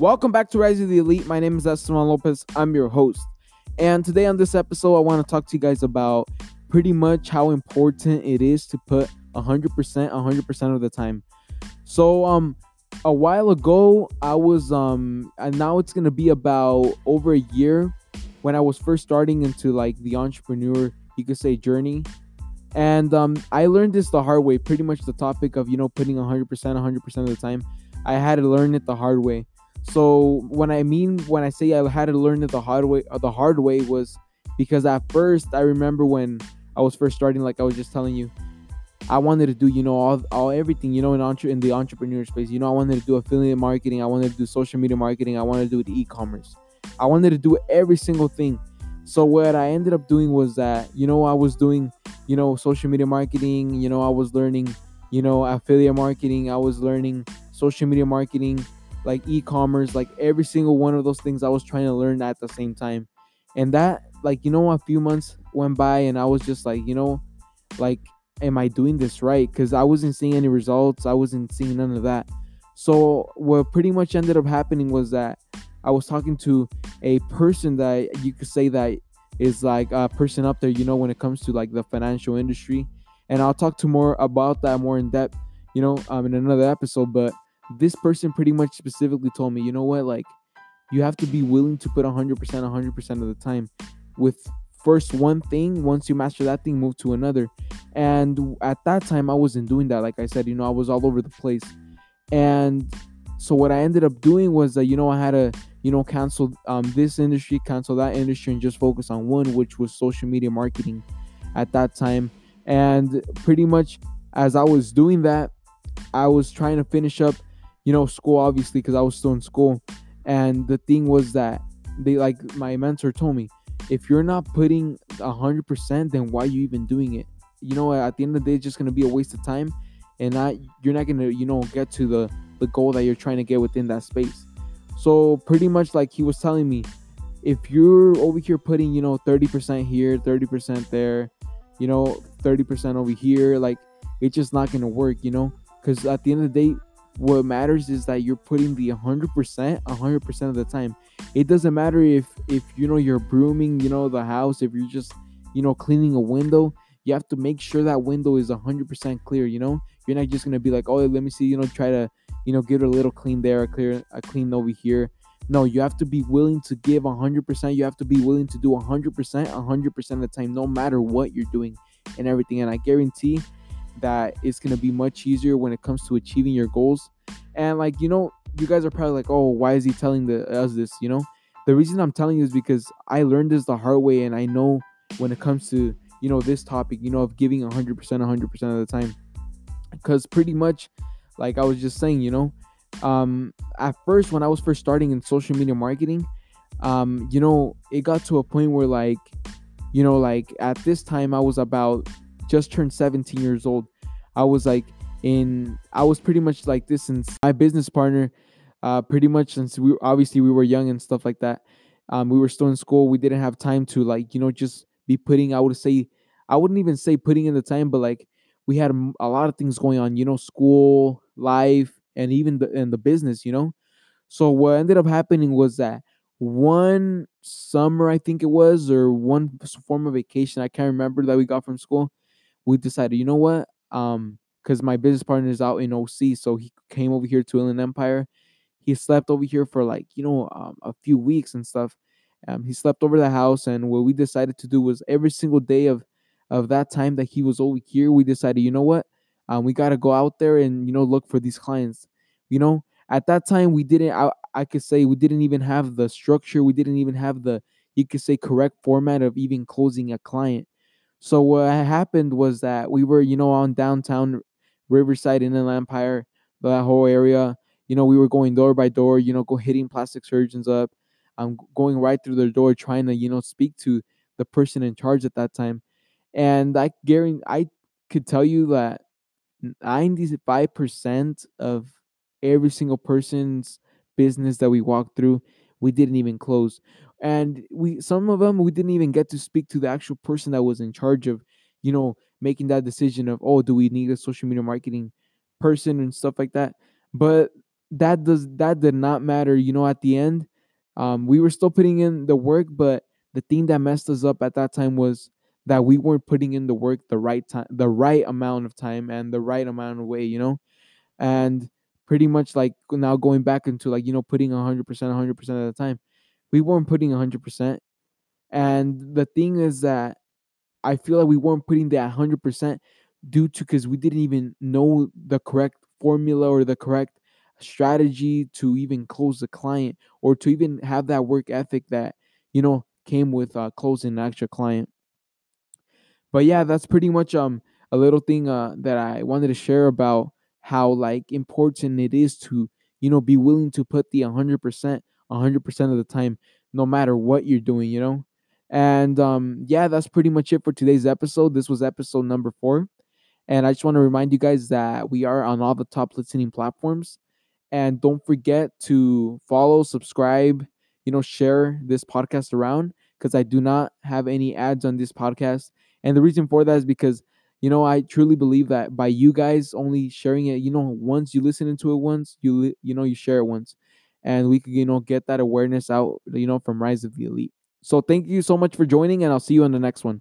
Welcome back to Rise of the Elite. My name is Esteban Lopez. I'm your host. And today on this episode, I want to talk to you guys about pretty much how important it is to put 100% 100% of the time. So um a while ago, I was um and now it's going to be about over a year when I was first starting into like the entrepreneur, you could say journey. And um I learned this the hard way, pretty much the topic of, you know, putting 100% 100% of the time. I had to learn it the hard way. So when I mean when I say I had to learn it the hard way, uh, the hard way was because at first I remember when I was first starting, like I was just telling you, I wanted to do you know all, all everything you know in entre- in the entrepreneur space. You know I wanted to do affiliate marketing, I wanted to do social media marketing, I wanted to do e-commerce. I wanted to do every single thing. So what I ended up doing was that you know I was doing you know social media marketing, you know I was learning you know affiliate marketing, I was learning social media marketing like e-commerce, like every single one of those things I was trying to learn at the same time. And that like you know a few months went by and I was just like, you know, like am I doing this right? Cuz I wasn't seeing any results. I wasn't seeing none of that. So what pretty much ended up happening was that I was talking to a person that you could say that is like a person up there, you know, when it comes to like the financial industry. And I'll talk to more about that more in depth, you know, um, in another episode. But this person pretty much specifically told me, you know what, like you have to be willing to put 100%, 100% of the time with first one thing. Once you master that thing, move to another. And at that time, I wasn't doing that. Like I said, you know, I was all over the place. And so what I ended up doing was that, you know, I had to, you know, cancel um, this industry, cancel that industry, and just focus on one, which was social media marketing at that time. And pretty much as I was doing that, I was trying to finish up you know, school obviously because I was still in school. And the thing was that they like my mentor told me, if you're not putting a hundred percent, then why are you even doing it? You know, at the end of the day, it's just gonna be a waste of time, and not you're not gonna you know get to the the goal that you're trying to get within that space. So pretty much like he was telling me, if you're over here putting you know 30% here, 30% there, you know 30% over here, like it's just not gonna work, you know, because at the end of the day, what matters is that you're putting the 100% 100% of the time. It doesn't matter if if you know you're brooming you know the house if you're just you know cleaning a window you have to make sure that window is 100% clear you know? You're not just gonna be like oh let me see you know try to you know get a little clean there a clear a clean over here. No you have to be willing to give 100% you have to be willing to do 100% 100% of the time no matter what you're doing and everything. And i guarantee that it's going to be much easier when it comes to achieving your goals. And like, you know, you guys are probably like, "Oh, why is he telling the, us this?" You know, the reason I'm telling you is because I learned this the hard way, and I know when it comes to you know this topic, you know, of giving 100%, 100% of the time, because pretty much, like I was just saying, you know, um, at first when I was first starting in social media marketing, um, you know, it got to a point where like, you know, like at this time I was about just turned 17 years old. I was like in I was pretty much like this since my business partner uh pretty much since we obviously we were young and stuff like that. Um we were still in school. We didn't have time to like, you know, just be putting I would say I wouldn't even say putting in the time, but like we had a lot of things going on, you know, school, life, and even the and the business, you know. So what ended up happening was that one summer, I think it was, or one form of vacation, I can't remember that we got from school we decided, you know what? Um, because my business partner is out in OC, so he came over here to Inland Empire. He slept over here for like you know um, a few weeks and stuff. Um, he slept over the house, and what we decided to do was every single day of of that time that he was over here, we decided, you know what? Um, we got to go out there and you know look for these clients. You know, at that time we didn't. I, I could say we didn't even have the structure. We didn't even have the you could say correct format of even closing a client. So what happened was that we were, you know, on downtown Riverside in Inland Empire, that whole area. You know, we were going door by door, you know, go hitting plastic surgeons up. I'm going right through their door, trying to, you know, speak to the person in charge at that time. And I guarantee, I could tell you that 95% of every single person's business that we walked through, we didn't even close and we some of them we didn't even get to speak to the actual person that was in charge of you know making that decision of oh do we need a social media marketing person and stuff like that but that does that did not matter. You know, at the end, um, we were still putting in the work, but the thing that messed us up at that time was that we weren't putting in the work the right time, the right amount of time, and the right amount of way. You know, and pretty much like now going back into like you know putting 100% 100% of the time. We weren't putting 100% and the thing is that i feel like we weren't putting that 100% due to because we didn't even know the correct formula or the correct strategy to even close the client or to even have that work ethic that you know came with uh, closing an extra client. But yeah that's pretty much um a little thing uh, that i wanted to share about how like important it is to you know be willing to put the 100% 100% of the time no matter what you're doing you know? And um yeah that's pretty much it for today's episode. This was episode number four. And i just want to remind you guys that we are on all the top listening platforms. And don't forget to follow subscribe you know share this podcast around because i do not have any ads on this podcast. And the reason for that is because you know i truly believe that by you guys only sharing it you know once you listen into it once you you know you share it once. And we could you know get that awareness out you know from rise of the elite. So thank you so much for joining and i'll see you on the next one